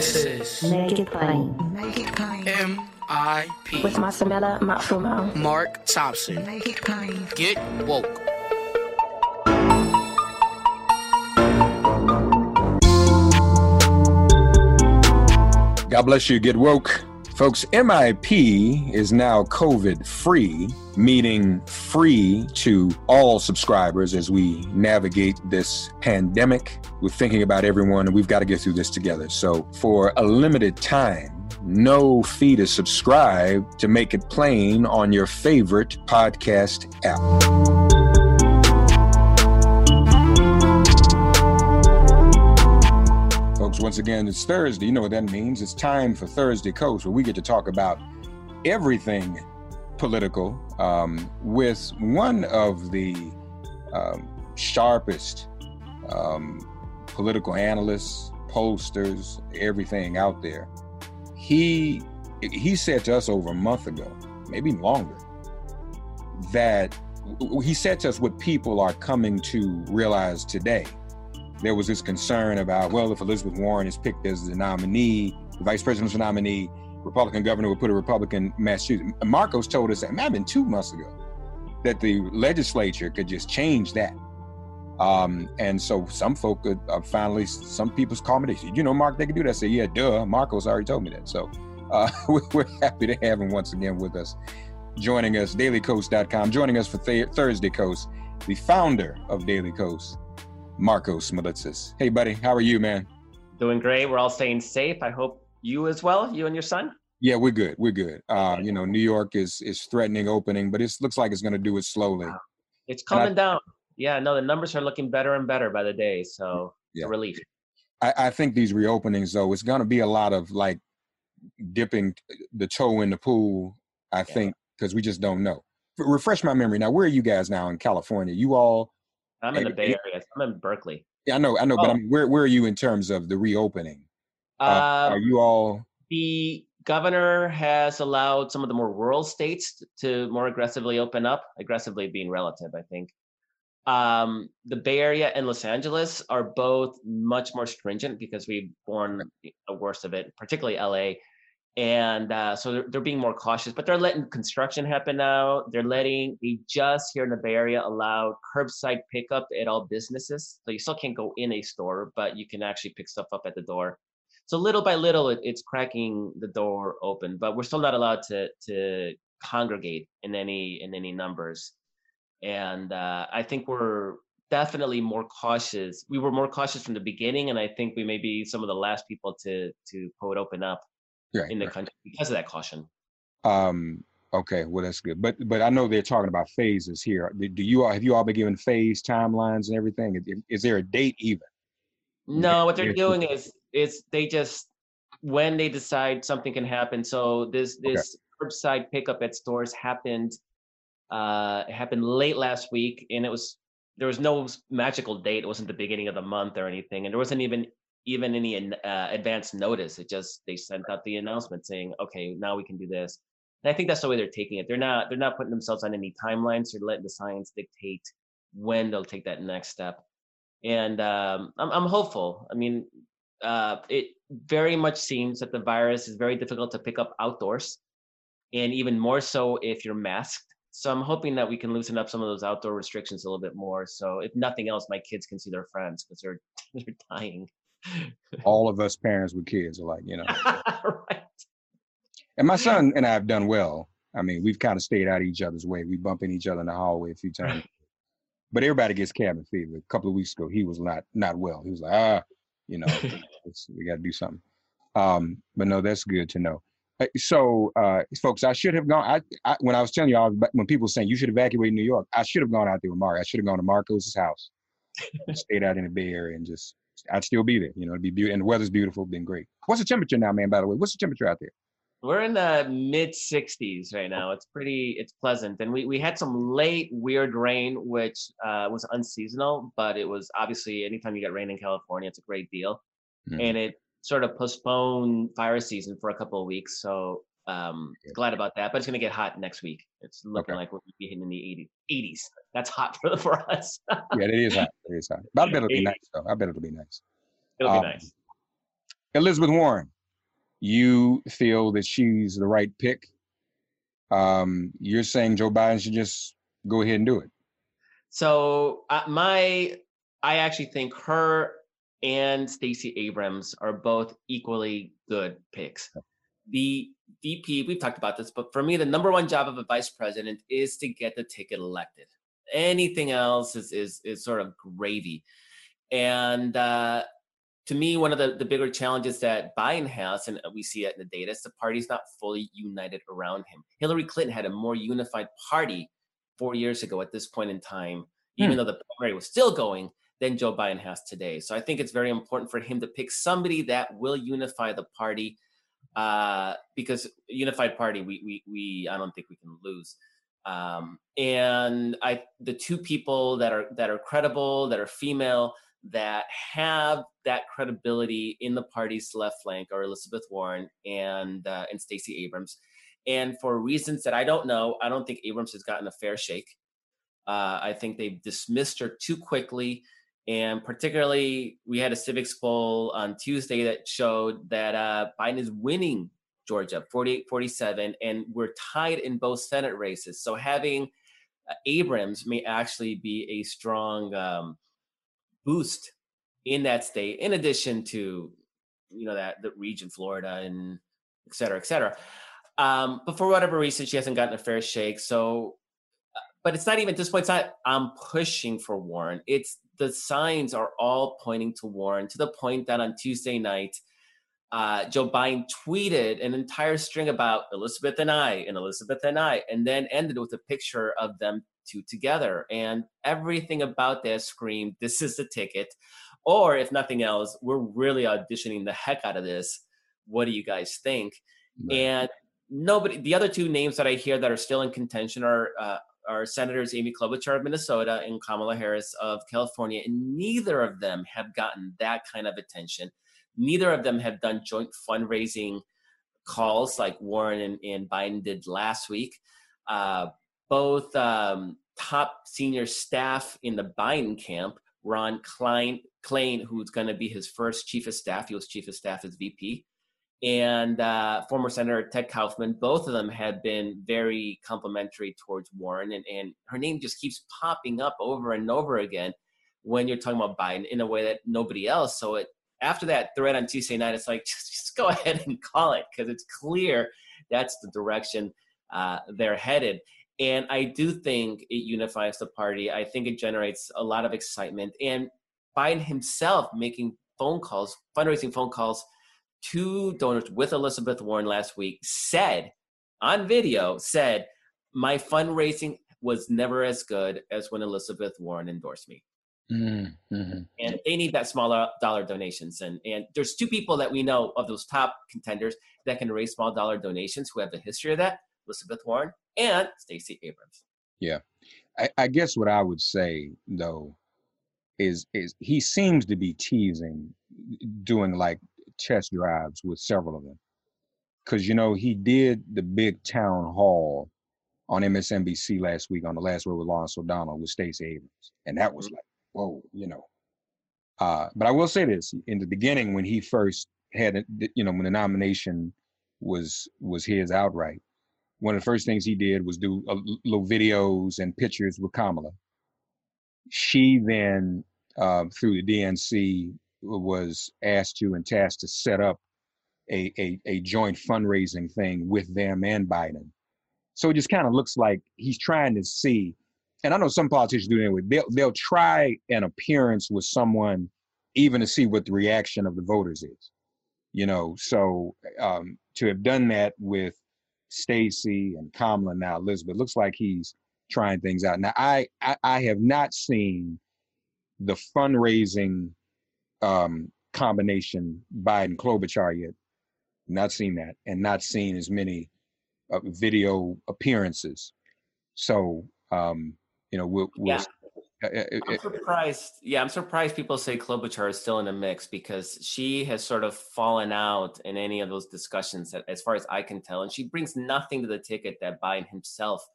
This is Make it plain. Make it plain. M.I.P. With Masamela Matfumo. Mark Thompson. Make it plain. Get woke. God bless you. Get woke. Folks, MIP is now COVID free, meaning free to all subscribers as we navigate this pandemic. We're thinking about everyone and we've got to get through this together. So, for a limited time, no fee to subscribe to make it plain on your favorite podcast app. Once again, it's Thursday. You know what that means. It's time for Thursday Kos, where we get to talk about everything political um, with one of the um, sharpest um, political analysts, pollsters, everything out there. He he said to us over a month ago, maybe longer, that he said to us what people are coming to realize today there was this concern about, well, if Elizabeth Warren is picked as the nominee, the vice presidential nominee, Republican governor would put a Republican Massachusetts. Markos told us that, might have been two months ago, that the legislature could just change that. Um, and so some folk could uh, finally, some people's comments, you know, Mark, they could do that. I say, yeah, duh, Markos already told me that. So uh, we're happy to have him once again with us. Joining us, dailykos.com, joining us for th- Thursday Kos, the founder of Daily Kos, Markos Moulitsas. Hey, buddy, how are you, man? Doing great. We're all staying safe. I hope you as well, you and your son. Yeah, we're good. We're good. Uh, you know, New York is is threatening opening, but it looks like it's going to do it slowly. It's coming I, down. Yeah, no, the numbers are looking better and better by the day. So yeah. relief. I, I think these reopenings, though, it's going to be a lot of like dipping the toe in the pool. I yeah. think because we just don't know. Refresh my memory. Now, where are you guys now in California? You all I'm in the Bay Area. I'm in Berkeley. Yeah, I know, I know, oh. but I mean, where where are you in terms of the reopening? Uh, are you all? The governor has allowed some of the more rural states to more aggressively open up. Aggressively being relative, I think. Um, the Bay Area and Los Angeles are both much more stringent because we've borne the worst of it, particularly LA and uh, so they're, they're being more cautious but they're letting construction happen now. They're letting they just here in the bay area allowed curbside pickup at all businesses. So you still can't go in a store but you can actually pick stuff up at the door. So little by little it, it's cracking the door open but we're still not allowed to to congregate in any in any numbers. And uh, i think we're definitely more cautious. We were more cautious from the beginning and i think we may be some of the last people to to quote open up right, in the right. country because of that caution. Um, okay, well that's good. But but I know they're talking about phases here. Do you all have you all been given phase timelines and everything? Is, is there a date even? No, what they're doing is is they just when they decide something can happen. So this this curbside pickup at stores happened uh happened late last week and it was there was no magical date. It wasn't the beginning of the month or anything, and there wasn't even even any uh, advance notice. It just they sent out the announcement saying, "Okay, now we can do this." And I think that's the way they're taking it. They're not they're not putting themselves on any timelines. They're letting the science dictate when they'll take that next step. And um, I'm I'm hopeful. I mean, uh, it very much seems that the virus is very difficult to pick up outdoors, and even more so if you're masked. So I'm hoping that we can loosen up some of those outdoor restrictions a little bit more. So if nothing else, my kids can see their friends because they're they're dying. All of us parents with kids are like, you know. right. And my son and I have done well. I mean, we've kind of stayed out of each other's way. We bump in each other in the hallway a few times. But everybody gets cabin fever. A couple of weeks ago, he was not not well. He was like, ah, you know, we got to do something. Um, but no, that's good to know. Uh, So, uh, folks, I should have gone. I, I when I was telling y'all when people were saying you should evacuate New York, I should have gone out there with Mark. I should have gone to Markos' house, stayed out in the Bay Area, and just I'd still be there. You know, it'd be beautiful, and the weather's beautiful, been great. What's the temperature now, man? By the way, what's the temperature out there? We're in the mid 60s right now. It's pretty, it's pleasant. And we, we had some late weird rain, which uh, was unseasonal, but it was obviously anytime you get rain in California, it's a great deal. Mhm. And it sort of postponed fire season for a couple of weeks. So um, glad about that. But it's going to get hot next week. It's looking Okay. like we're be hitting in the 80s. 80s. That's hot for, the for us. Yeah, it is hot. It is hot. But I bet it'll be nice, though. I bet it'll be nice. It'll Um, be nice. Elizabeth Warren, you feel that she's the right pick. Um, you're saying Joe Biden should just go ahead and do it. So uh, my, I actually think her and Stacey Abrams are both equally good picks. The VP, we've talked about this, but for me, the number one job of a vice president is to get the ticket elected. Anything else is is is sort of gravy. And uh, to me, one of the, the bigger challenges that Biden has, and we see it in the data, is the party's not fully united around him. Hillary Clinton had a more unified party four years ago at this point in time, even though the primary was still going, than Joe Biden has today. So I think it's very important for him to pick somebody that will unify the party, uh, because unified party, we we we I don't think we can lose. Um, and I the two people that are that are credible, that are female, that have that credibility in the party's left flank are Elizabeth Warren and uh, and Stacey Abrams. And for reasons that I don't know, I don't think Abrams has gotten a fair shake. Uh, I think they've dismissed her too quickly. And particularly, we had a Civiqs poll on Tuesday that showed that uh, Biden is winning Georgia 48 47, and we're tied in both Senate races. So having uh, Abrams may actually be a strong um, boost in that state, in addition to, you know, that the region, Florida, and et cetera, et cetera. Um, but for whatever reason, she hasn't gotten a fair shake. So, but it's not even at this point. It's not. I'm pushing for Warren. It's the signs are all pointing to Warren to the point that on Tuesday night, uh, Joe Biden tweeted an entire string about Elizabeth and I and Elizabeth and I, and then ended with a picture of them two together. And everything about that screamed, "This is the ticket," or if nothing else, we're really auditioning the heck out of this. What do you guys think? And nobody, the other two names that I hear that are still in contention are uh, are Senators Amy Klobuchar of Minnesota and Kamala Harris of California, and neither of them have gotten that kind of attention. Neither of them have done joint fundraising calls like Warren and, and Biden did last week. Uh, both um, top senior staff in the Biden camp, Ron Klain, Klain, who's going to be his first chief of staff, he was chief of staff as VP, and uh, former Senator Ted Kaufman, both of them have been very complimentary towards Warren, and, and her name just keeps popping up over and over again when you're talking about Biden in a way that nobody else. So it after that thread on Tuesday night, it's like just, just go ahead and call it because it's clear that's the direction uh, they're headed. And I do think it unifies the party. I think it generates a lot of excitement. And Biden himself making phone calls, fundraising phone calls to donors with Elizabeth Warren last week said on video, said, My fundraising was never as good as when Elizabeth Warren endorsed me. Mm-hmm. and they need that smaller dollar donations. And and there's two people that we know of those top contenders that can raise small dollar donations who have the history of that: Elizabeth Warren and Stacey Abrams. Yeah, I, I guess what I would say though is is he seems to be teasing, doing like test drives with several of them, because you know he did the big town hall on MSNBC last week on the last word with Lawrence O'Donnell with Stacey Abrams, and that was like whoa, you know. Uh, but I will say this: in the beginning, when he first had, you know, when the nomination was was his outright, one of the first things he did was do a, little videos and pictures with Kamala. She then, uh, through the DNC, was asked to and tasked to set up a, a, a joint fundraising thing with them and Biden. So it just kind of looks like he's trying to see and I know some politicians do it anyway. They'll they'll try an appearance with someone, even to see what the reaction of the voters is. You know, so um, to have done that with Stacey and Kamala now Elizabeth looks like he's trying things out. Now I I, I have not seen the fundraising um, combination Biden Klobuchar yet. Not seen that, and not seen as many uh, video appearances. So um, you know, we'll, we'll yeah. I'm surprised. Yeah, I'm surprised people say Klobuchar is still in the mix because she has sort of fallen out in any of those discussions, as far as I can tell, and she brings nothing to the ticket that Biden himself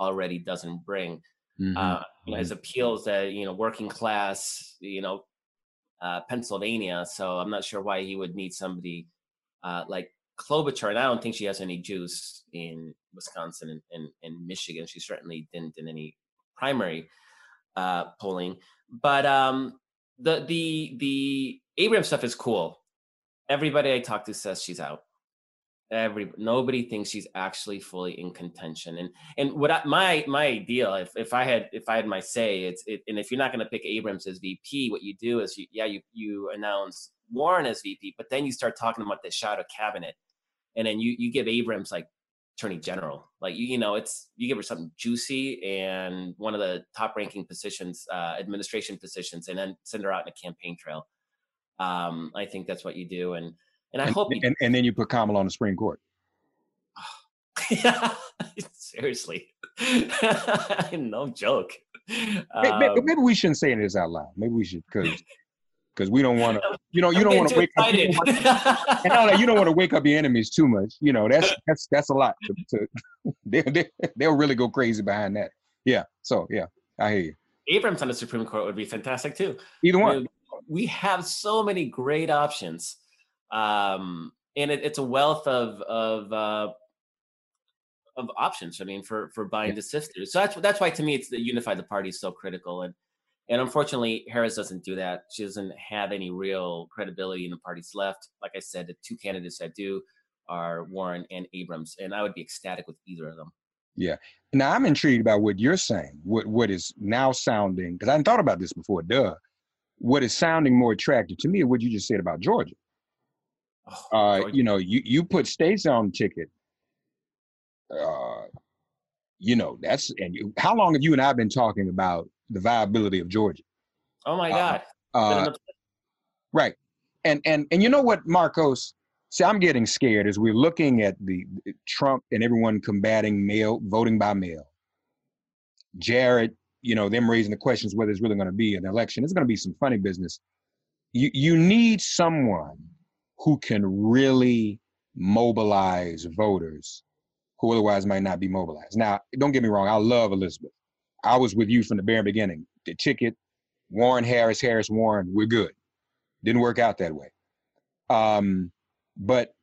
already doesn't bring. Mm-hmm. Uh, you know, his mm-hmm. appeals that you know working class, you know, uh, Pennsylvania. So I'm not sure why he would need somebody uh, like Klobuchar. And I don't think she has any juice in Wisconsin and, and, and Michigan. She certainly didn't in any primary uh, polling. But um, the the the Abrams stuff is cool. Everybody I talk to says she's out. Every nobody thinks she's actually fully in contention. And and what I, my my ideal, if if I had if I had my say, it's it, and if you're not going to pick Abrams as VP, what you do is you yeah you you announce Warren as VP, but then you start talking about the shadow cabinet, and then you you give Abrams like attorney general. Like you, you know, it's you give her something juicy and one of the top ranking positions, uh, administration positions, and then send her out in a campaign trail. Um, I think that's what you do, and and I and, hope and, and then you put Kamala on the Supreme Court. yeah, seriously, no joke. Um, maybe, maybe, we shouldn't say this out loud. Maybe we should because because we don't want to. You know, you don't want to wake excited. up. and all you don't want to wake up your enemies too much. You know, that's that's that's a lot. To, to they, they they'll really go crazy behind that. Yeah. So yeah, I hear you. Abrams on the Supreme Court would be fantastic too. Either one. We have so many great options, um, and it, it's a wealth of of uh, of options. I mean, for for buying yeah. sift through. So that's that's why to me, it's the unify the party is so critical. And and unfortunately, Harris doesn't do that. She doesn't have any real credibility in the parties left. Like I said, the two candidates that do are Warren and Abrams, and I would be ecstatic with either of them. Yeah. Now I'm intrigued about what you're saying. What what is now sounding because I hadn't thought about this before. Duh. What is sounding more attractive to me? What you just said about Georgia. Oh, uh, You know, you you put states on the ticket. Uh, you know that's and you, how long have you and I been talking about the viability of Georgia. Oh my uh, God. Uh, right. And and and you know what, Markos? See, I'm getting scared as we're looking at the Trump and everyone combating mail voting by mail. Jared, you know, them raising the questions whether it's really going to be an election. It's going to be some funny business. You you need someone who can really mobilize voters who otherwise might not be mobilized. Now, don't get me wrong, I love Elizabeth. I was with you from the very beginning. The ticket, Warren Harris, Harris Warren, we're good. Didn't work out that way. Um, but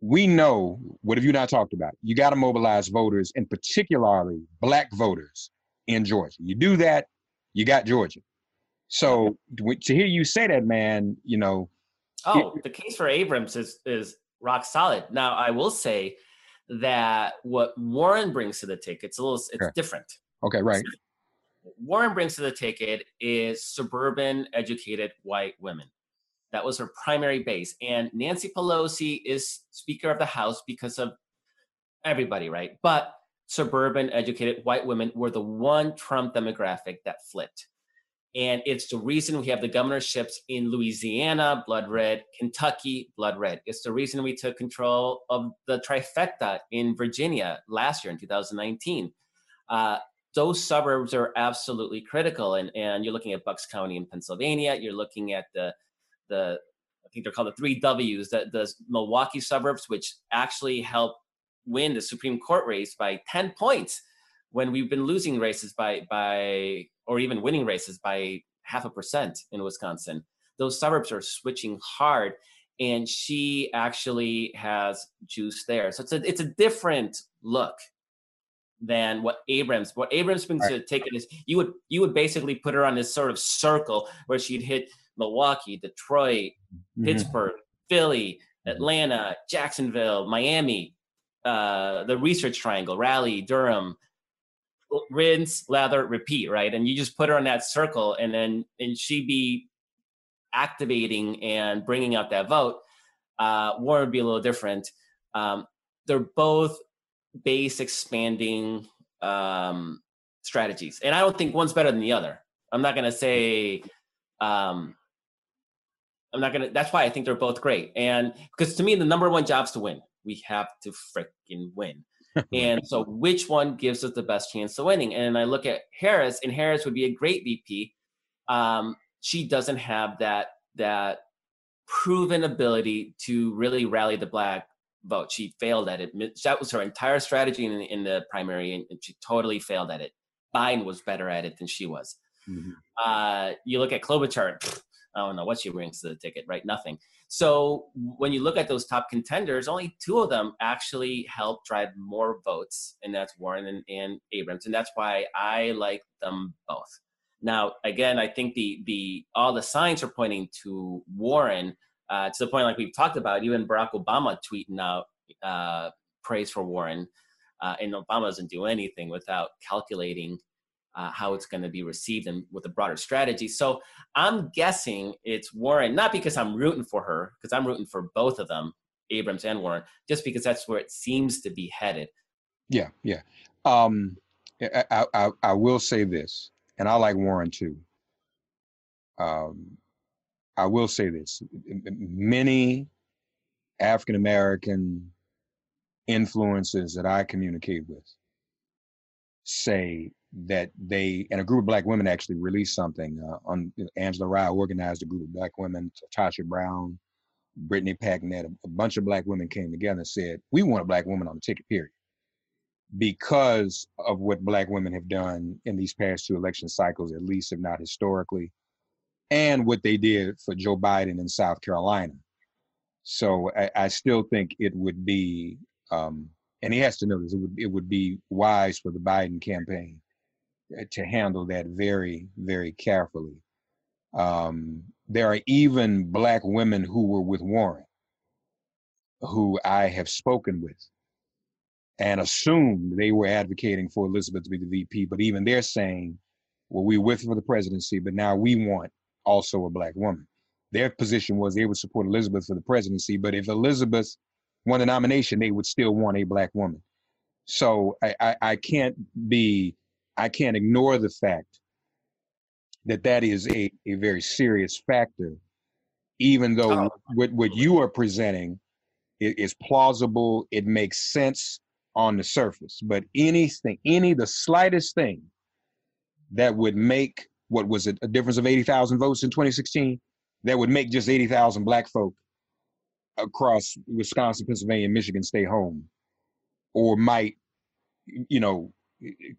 we know what have you not talked about? You got to mobilize voters, and particularly black voters in Georgia. You do that, you got Georgia. So to hear you say that, man, you know. Oh, the case for Abrams is is rock solid. Now, I will say that what Warren brings to the ticket, it's a little, it's sure. different. Okay, right. Warren brings to the ticket is suburban educated white women. That was her primary base. And Nancy Pelosi is Speaker of the House because of everybody, right? But suburban educated white women were the one Trump demographic that flipped. And it's the reason we have the governorships in Louisiana, blood red, Kentucky, blood red. It's the reason we took control of the trifecta in Virginia last year in 2019. Uh, those suburbs are absolutely critical. And, and you're looking at Bucks County in Pennsylvania, you're looking at the, the I think they're called the three W's, the, the Milwaukee suburbs, which actually help win the Supreme Court race by 10 points when we've been losing races by by or even winning races by half a percent in Wisconsin. Those suburbs are switching hard, and she actually has juice there. So it's a it's a different look than what Abrams. What Abrams brings right. to take it is you would you would basically put her on this sort of circle where she'd hit Milwaukee, Detroit, mm-hmm. Pittsburgh, Philly, Atlanta, Jacksonville, Miami, uh, the Research Triangle, Raleigh, Durham, rinse, lather, repeat, right? And you just put her on that circle, and then and she be activating and bringing out that vote. Uh, Warren would be a little different. Um, they're both base expanding um, strategies, and I don't think one's better than the other. I'm not to say. Um, I'm not gonna. That's why I think they're both great, and because to me, the number one job's to win. We have to freaking win and so which one gives us the best chance of winning? And I look at Harris, and Harris would be a great VP. Um, she doesn't have that that proven ability to really rally the black vote. She failed at it. That was her entire strategy in, in the primary, and, she totally failed at it. Biden was better at it than she was. Mm-hmm. Uh, you look at Klobuchar. I don't know what she brings to the ticket, right? Nothing. So when you look at those top contenders, only two of them actually help drive more votes, and that's Warren and, and Abrams, and that's why I like them both. Now, again, I think the the all the signs are pointing to Warren uh, to the point like we've talked about. Even Barack Obama tweeting out uh, praise for Warren, uh, and Obama doesn't do anything without calculating uh, how it's going to be received and with a broader strategy. So I'm guessing it's Warren, not because I'm rooting for her, because I'm rooting for both of them, Abrams and Warren, just because that's where it seems to be headed. Yeah, yeah. Um, I, I, I will say this, and I like Warren too. Um, I will say this: many African American influences that I communicate with say that they and a group of black women actually released something uh, on Angela Rye organized a group of black women, Tasha Brown, Brittany Packnett, a, a bunch of black women came together and said, "We want a black woman on the ticket." Period. Because of what black women have done in these past two election cycles, at least if not historically, and what they did for Joe Biden in South Carolina. So I, I still think it would be um, and he has to know this. It would it would be wise for the Biden campaign to handle that very very carefully. Um, there are even black women who were with Warren, who I have spoken with, and assumed they were advocating for Elizabeth to be the VP. But even they're saying, "Well, we with for the presidency, but now we want also a black woman." Their position was they would support Elizabeth for the presidency, but if Elizabeth won the nomination, they would still want a black woman. So I, I, I can't be, I can't ignore the fact that that is a, a very serious factor, even though oh. what, what you are presenting is, is plausible, it makes sense on the surface. But anything, any, the slightest thing that would make what was it, a difference of 80,000 votes in 2016, that would make just 80,000 black folk across Wisconsin, Pennsylvania, Michigan stay home, or might, you know,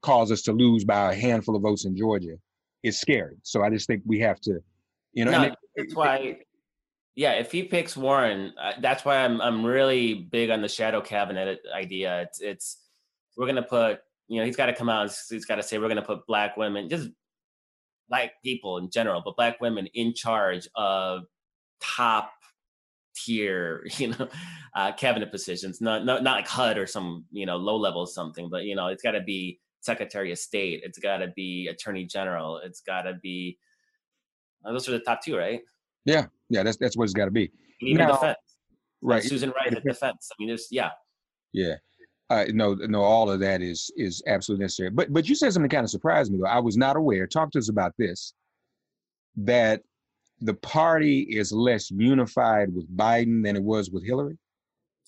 cause us to lose by a handful of votes in Georgia, is scary. So I just think we have to, you know. No, it, that's why. Yeah, if he picks Warren, uh, that's why I'm I'm really big on the shadow cabinet idea. It's it's we're gonna put you know he's got to come out. He's got to say we're gonna put black women, just black people in general, but black women in charge of top tier, you know, uh, cabinet positions. Not, not not like HUD or some you know low level something, but you know it's got to be Secretary of State. It's got to be Attorney General. It's got to be. those are the top two, right? Yeah, yeah. That's that's what it's got to be. Even now, defense, right? Susan Rice at defense. I mean, there's yeah. Yeah. Uh, no, no, all of that is is absolutely necessary. But but you said something kind of surprised me though. I was not aware. Talk to us about this. that the party is less unified with Biden than it was with Hillary?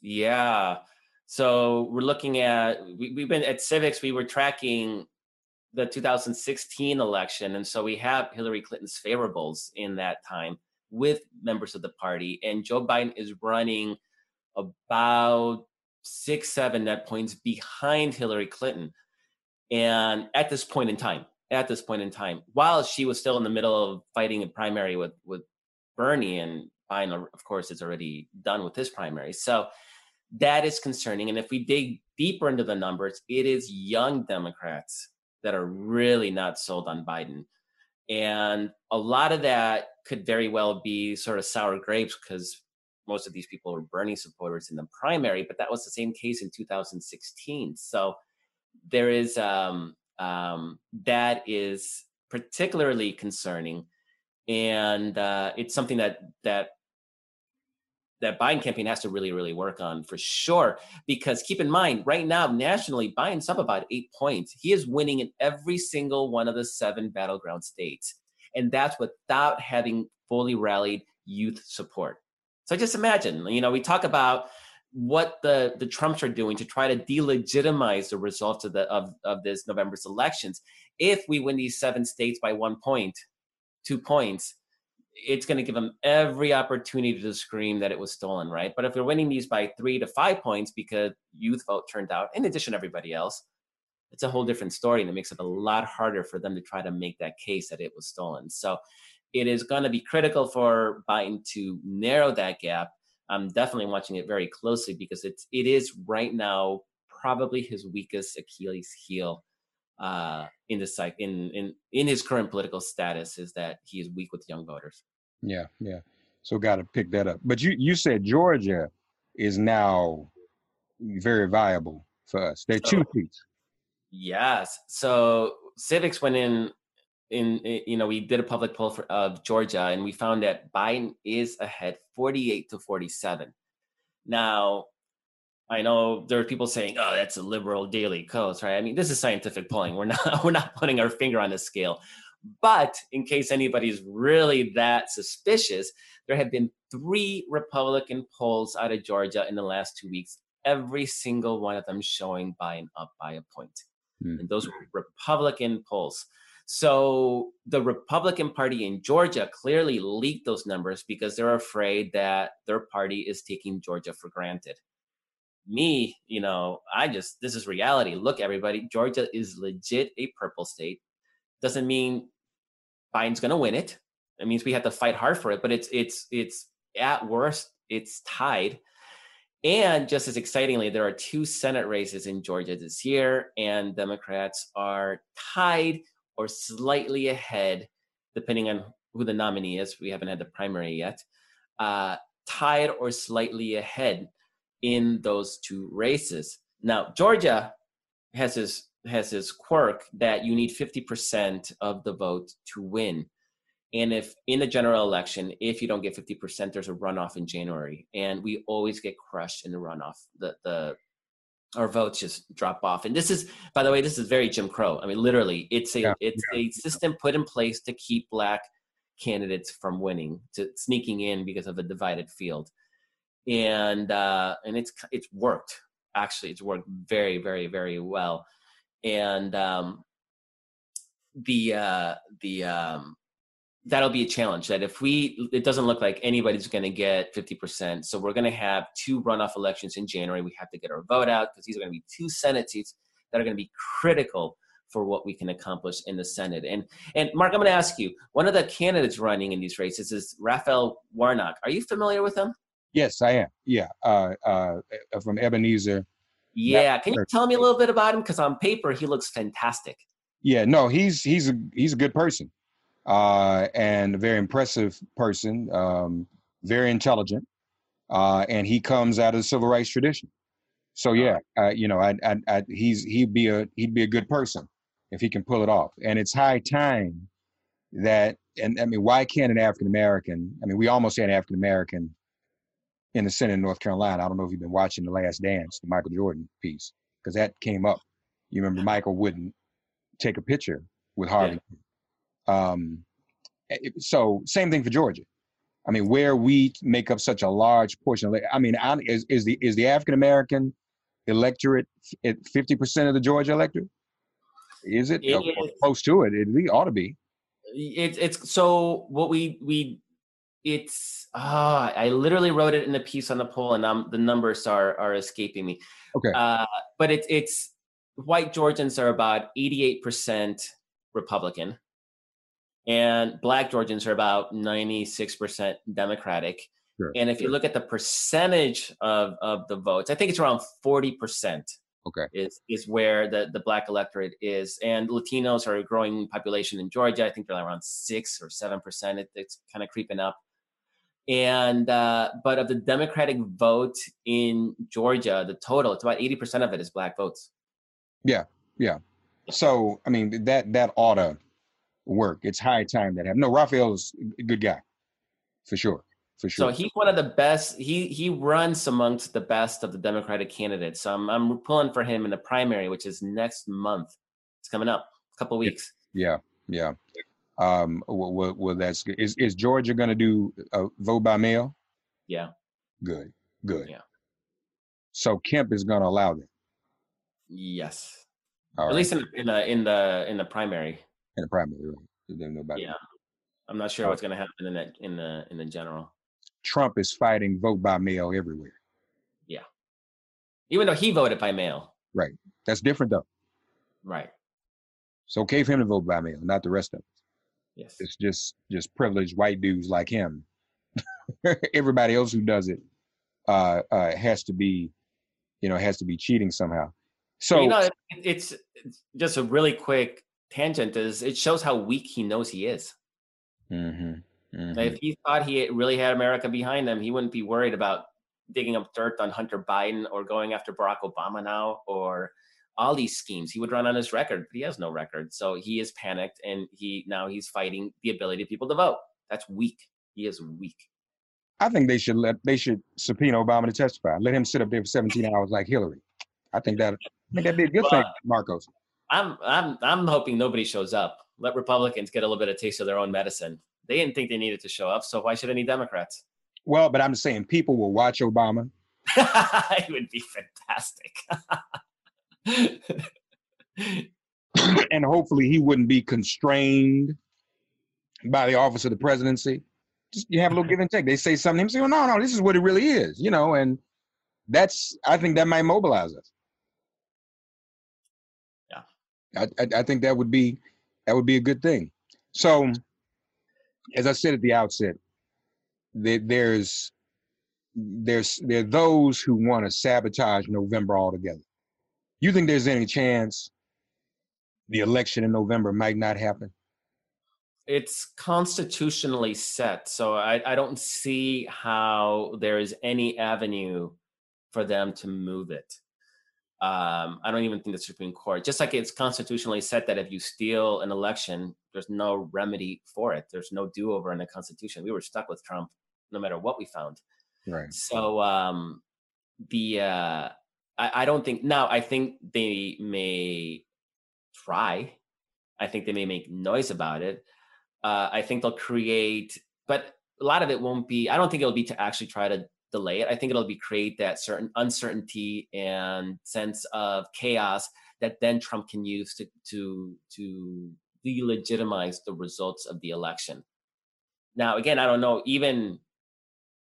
Yeah. So we're looking at we, we've been at Civiqs. We were tracking the 2016 election, and so we have Hillary Clinton's favorables in that time with members of the party, and Joe Biden is running about six, seven net points behind Hillary Clinton. And at this point in time, at this point in time, while she was still in the middle of fighting a primary with with Bernie, and Biden, of course, is already done with his primary. So that is concerning. And if we dig deeper into the numbers, it is young Democrats that are really not sold on Biden. And a lot of that could very well be sort of sour grapes because most of these people were Bernie supporters in the primary, but that was the same case in 2016. So there is um, um, that is particularly concerning, and uh, it's something that that that Biden campaign has to really, really work on for sure. Because keep in mind, right now, nationally, Biden's up about eight points. He is winning in every single one of the seven battleground states. And that's without having fully rallied youth support. So just imagine, you know, we talk about what the, the Trumps are doing to try to delegitimize the results of the of, of this November's elections. If we win these seven states by one point, two points, it's going to give them every opportunity to scream that it was stolen, right? But if they're winning these by three to five points because youth vote turned out, in addition to everybody else, it's a whole different story and it makes it a lot harder for them to try to make that case that it was stolen. So it is going to be critical for Biden to narrow that gap. I'm definitely watching it very closely because it's it is right now probably his weakest Achilles heel uh, in the site in in in his current political status is that he is weak with young voters. Yeah, yeah. So got to pick that up. But you you said Georgia is now very viable for us. They're two seats. Yes. So Civiqs went in in, you know we did a public poll for, of Georgia and we found that Biden is ahead 48 to 47. Now I know there are people saying, "Oh, that's a liberal Daily Kos," right? I mean, this is scientific polling. We're not we're not putting our finger on the scale. But in case anybody's really that suspicious, there have been three Republican polls out of Georgia in the last two weeks. Every single one of them showing Biden up by a point, mm. and those were Republican polls. So the Republican Party in Georgia clearly leaked those numbers because they're afraid that their party is taking Georgia for granted me, you know, I just this is reality. Look, everybody, Georgia is legit a purple state. Doesn't mean Biden's going to win it. It means we have to fight hard for it. But it's it's it's at worst it's tied. And just as excitingly, there are two Senate races in Georgia this year, and Democrats are tied or slightly ahead, depending on who the nominee is. We haven't had the primary yet. Uh, tied or slightly ahead in those two races. Now, Georgia has his has his quirk that you need 50% of the vote to win. And if in the general election, if you don't get 50%, there's a runoff in January. And we always get crushed in the runoff. The the our votes just drop off. And this is, by the way, this is very Jim Crow. I mean, literally, it's a yeah, it's yeah. a system put in place to keep black candidates from winning, to sneaking in because of a divided field and uh, and it's it's worked actually it's worked very very very well and um, the uh, the um, that'll be a challenge that if we it doesn't look like anybody's going to get 50% so we're going to have two runoff elections in january we have to get our vote out because these are going to be two senate seats that are going to be critical for what we can accomplish in the senate and and mark i'm going to ask you one of the candidates running in these races is raphael warnock are you familiar with him Yes, I am. Yeah, uh, uh, from Ebenezer. Yeah, can you tell me a little bit about him? Because on paper he looks fantastic. Yeah, no, he's he's a he's a good person, uh, and a very impressive person, um, very intelligent, uh, and he comes out of the civil rights tradition. So yeah, uh, you know, I, I, I, he's he'd be a he'd be a good person if he can pull it off, and it's high time that. And I mean, why can't an African American? I mean, we almost had an African American in the Senate in North Carolina. I don't know if you've been watching The Last Dance, the Michael Jordan piece, because that came up. You remember Michael wouldn't take a picture with Harvey. Yeah. Um, Eh, So same thing for Georgia. I mean, where we make up such a large portion of, I mean, is, is the is the African American electorate at fifty percent of the Georgia electorate? Is it, It Or- close to it? It ought to be. It's it's so what we we it's ah I literally wrote it in the piece on the poll and um the numbers are are escaping me. Okay. Uh, but it's it's white Georgians are about eighty eight percent Republican, and black Georgians are about ninety six percent Democratic. Sure, And if you look at the percentage of of the votes, I think it's around forty percent Okay. is is where the the black electorate is, and Latinos are a growing population in Georgia. I think they're around six or seven percent. It, it's kind of creeping up. And uh, but of the Democratic vote in Georgia, the total it's about eighty percent of it is black votes. Yeah. Yeah. So I mean, that that ought to work. It's high time that happened. No, Raphael's a good guy, for sure, for sure. So he's one of the best. He he runs amongst the best of the Democratic candidates. So I'm I'm pulling for him in the primary, which is next month. It's coming up, a couple weeks. Yeah, yeah. Um, well, well, that's good. Is is Georgia going to do a vote by mail? Yeah. Good, good. Yeah. So Kemp is going to allow that. Yes. All At right. least in, in the in the in the primary. In the primary. Right? They don't know about it. Yeah. I'm not sure what's going to happen in the in the in the general. Trump is fighting vote by mail everywhere. Yeah, even though he voted by mail. Right. That's different though. Right. It's okay for him to vote by mail, not the rest of us. Yes. It's just just privileged white dudes like him. Everybody else who does it uh, uh, has to be, you know, has to be cheating somehow. So you know, it's, it's just a really quick tangent. Is it shows how weak he knows he is. Mhm, mhm. If he thought he really had America behind him, he wouldn't be worried about digging up dirt on Hunter Biden or going after Barack Obama now or all these schemes. He would run on his record, but he has no record. So he is panicked and he now he's fighting the ability of people to vote. That's weak. He is weak. I think they should let they should subpoena Obama to testify. Let him sit up there for 17 hours like Hillary. I think that I think that'd be a good thing, Markos. I'm I'm I'm hoping nobody shows up. Let Republicans get a little bit of taste of their own medicine. They didn't think they needed to show up, so why should any Democrats? Well, but I'm just saying people will watch Obama. it would be fantastic. and hopefully he wouldn't be constrained by the office of the presidency. Just you have a little give and take. They say something, him say, "Oh no, no, this is what it really is," you know, and that's I think that might mobilize us. I, I I think that would be that would be a good thing. So, as I said at the outset, there, there's there's there are those who want to sabotage November altogether. You think there's any chance the election in November might not happen? it's constitutionally set, so I, I don't see how there is any avenue for them to move it. Um, I don't even think the Supreme Court, just like it's constitutionally set that if you steal an election, there's no remedy for it. There's no do over in the Constitution. We were stuck with Trump no matter what we found. Right. So um, the uh, I, I don't think now. I think they may try. I think they may make noise about it. Uh, I think they'll create, but a lot of it won't be. I don't think it'll be to actually try to delay it. I think it'll be create that certain uncertainty and sense of chaos that then Trump can use to to to delegitimize the results of the election. Now, again, I don't know. Even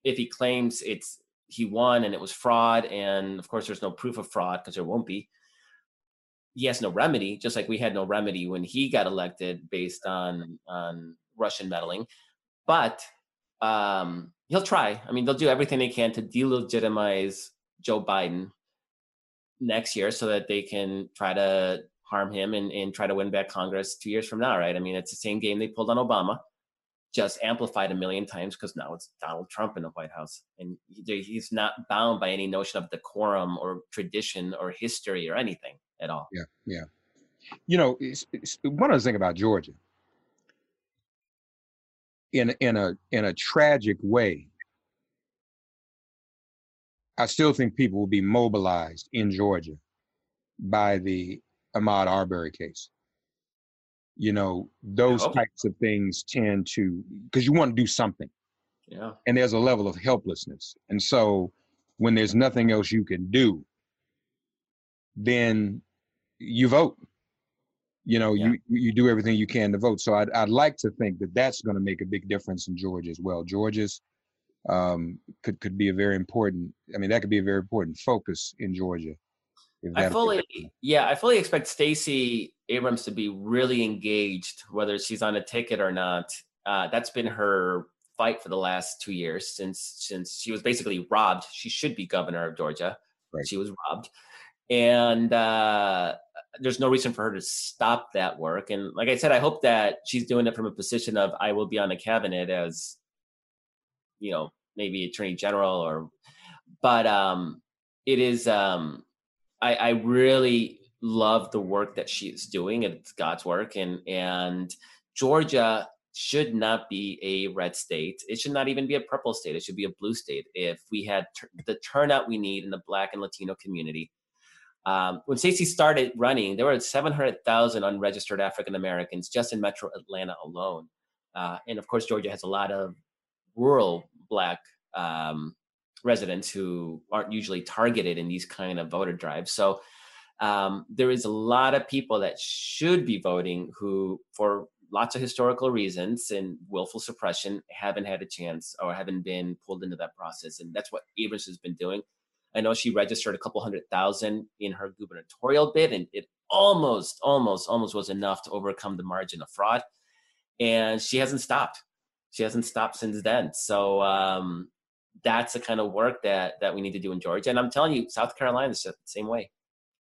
if he claims it's he won and it was fraud, and of course there's no proof of fraud because there won't be. He has no remedy, just like we had no remedy when he got elected based on on Russian meddling. But um, he'll try. I mean, they'll do everything they can to delegitimize Joe Biden next year so that they can try to harm him and, and try to win back Congress two years from now, right? I mean, it's the same game they pulled on Obama just amplified a million times because now it's Donald Trump in the White House, and he- he's not bound by any notion of decorum or tradition or history or anything at all. Yeah, yeah. You know, it's, it's, one other thing about Georgia. In in a in a tragic way, I still think people will be mobilized in Georgia by the Ahmaud Arbery case. you know, those hope. types of things tend to because you want to do something, Yeah. and there's a level of helplessness, and so when there's nothing else you can do, then you vote. You know, Yeah. you you do everything you can to vote. So I'd I'd like to think that that's going to make a big difference in Georgia as well. Georgia's um, could could be a very important. I mean, that could be a very important focus in Georgia. I fully, yeah, I fully expect Stacey Abrams to be really engaged, whether she's on a ticket or not. Uh, that's been her fight for the last two years since since she was basically robbed. She should be governor of Georgia. Right. She was robbed, and uh, there's no reason for her to stop that work. And like I said, I hope that she's doing it from a position of I will be on the cabinet as, you know, maybe attorney general or, but um, it is um I, I really love the work that she is doing. It's God's work, and and Georgia should not be a red state. It should not even be a purple state. It should be a blue state. If we had the turnout we need in the Black and Latino community. Um, when Stacey started running, there were 700,000 unregistered African Americans just in Metro Atlanta alone, uh, and of course, Georgia has a lot of rural Black um, residents who aren't usually targeted in these kind of voter drives. So um, there is a lot of people that should be voting who, for lots of historical reasons and willful suppression, haven't had a chance or haven't been pulled into that process. And that's what Abrams has been doing. I know she registered a couple hundred thousand in her gubernatorial bid, and it almost, almost, almost was enough to overcome the margin of fraud. And she hasn't stopped. She hasn't stopped since then. So um, that's the kind of work that that we need to do in Georgia. And I'm telling you, South Carolina is the same way.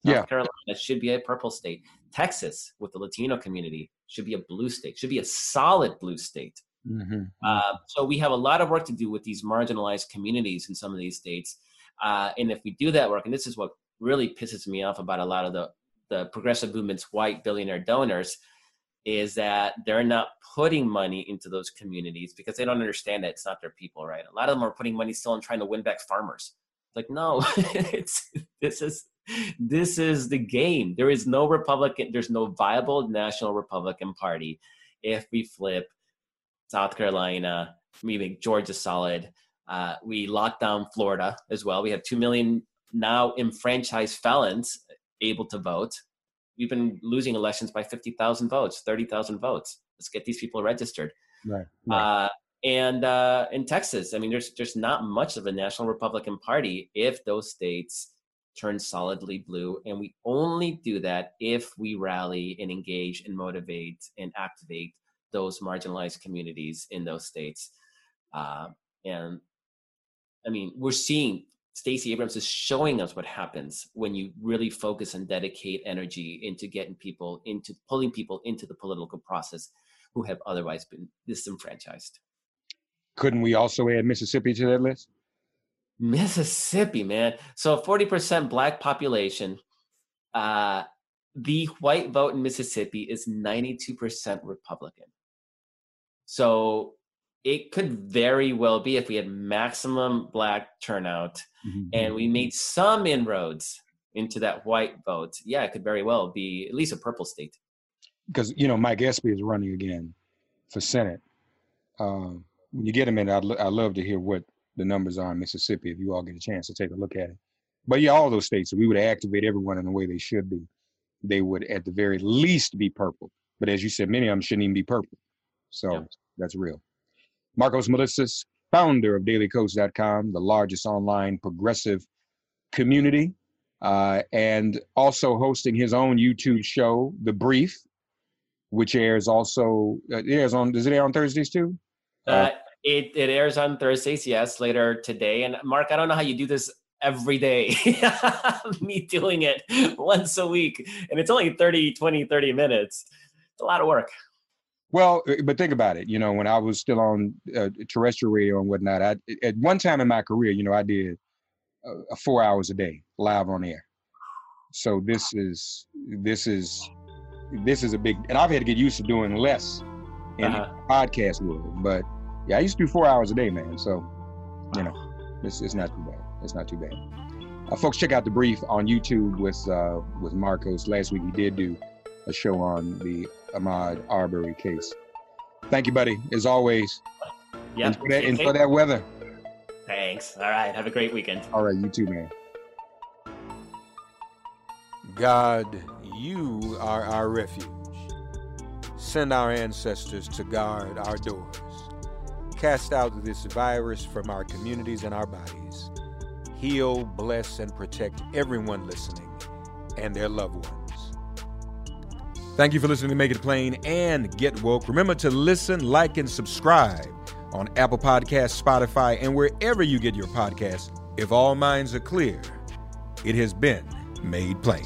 South Yeah. Carolina should be a purple state. Texas, with the Latino community, should be a blue state. Should be a solid blue state. Mhm. Uh, so we have a lot of work to do with these marginalized communities in some of these states. Uh, and if we do that work, and this is what really pisses me off about a lot of the the progressive movement's white billionaire donors, is that they're not putting money into those communities because they don't understand that it's not their people, right? A lot of them are putting money still in trying to win back farmers. Like, no, it's this is this is the game. There is no Republican, there's no viable national Republican Party if we flip South Carolina, we make Georgia solid. Uh, we locked down Florida as well. We have 2 million now enfranchised felons able to vote. We've been losing elections by 50,000 votes, 30,000 votes. Let's get these people registered. Right. right. Uh, and uh, in Texas, I mean, there's there's not much of a national Republican Party if those states turn solidly blue, and we only do that if we rally and engage and motivate and activate those marginalized communities in those states. Uh, and I mean, we're seeing Stacey Abrams is showing us what happens when you really focus and dedicate energy into getting people into pulling people into the political process who have otherwise been disenfranchised. Couldn't we also add Mississippi to that list? Mississippi, man. So 40% black population. Uh, the white vote in Mississippi is 92% Republican. So it could very well be if we had maximum black turnout and we made some inroads into that white vote. Yeah, it could very well be at least a purple state. because you know Mike Espy is running again for Senate. Um, when you get him in, I'd, lo- I'd love to hear what the numbers are in Mississippi if you all get a chance to take a look at it. But yeah, all those states, we would activate everyone in the way they should be. They would at the very least be purple. But as you said, many of them shouldn't even be purple. So Yeah. that's real. Markos Moulitsas, founder of dailykos.com, the largest online progressive community, uh, and also hosting his own YouTube show, The Brief, which airs also uh, it airs on does it air on Thursdays too? Uh, it, it airs on Thursdays, yes, later today. And Mark, I don't know how you do this every day. Me doing it once a week. And it's only 30, 20, 30 minutes. It's a lot of work. Well, uh, but think about it. You know, when I was still on uh, terrestrial radio and whatnot, I at one time in my career, you know, I did uh, four hours a day live on air. So this is this is this is a big, and I've had to get used to doing less in Uh-huh. podcast world. But yeah, I used to do four hours a day, man. So you know, it's it's not too bad. It's not too bad. Uh, folks, check out the brief on YouTube with uh, with Markos. Last week he did do a show on the Ahmaud Arbery case. Thank you, buddy. As always, Yeah. enjoy that, enjoy that weather. Thanks. All right. Have a great weekend. All right, you too, man. God, you are our refuge. Send our ancestors to guard our doors. Cast out this virus from our communities and our bodies. Heal, bless, and protect everyone listening and their loved ones. Thank you for listening to Make It Plain and Get Woke. Remember to listen, like, and subscribe on Apple Podcasts, Spotify, and wherever you get your podcasts. If all minds are clear, it has been made plain.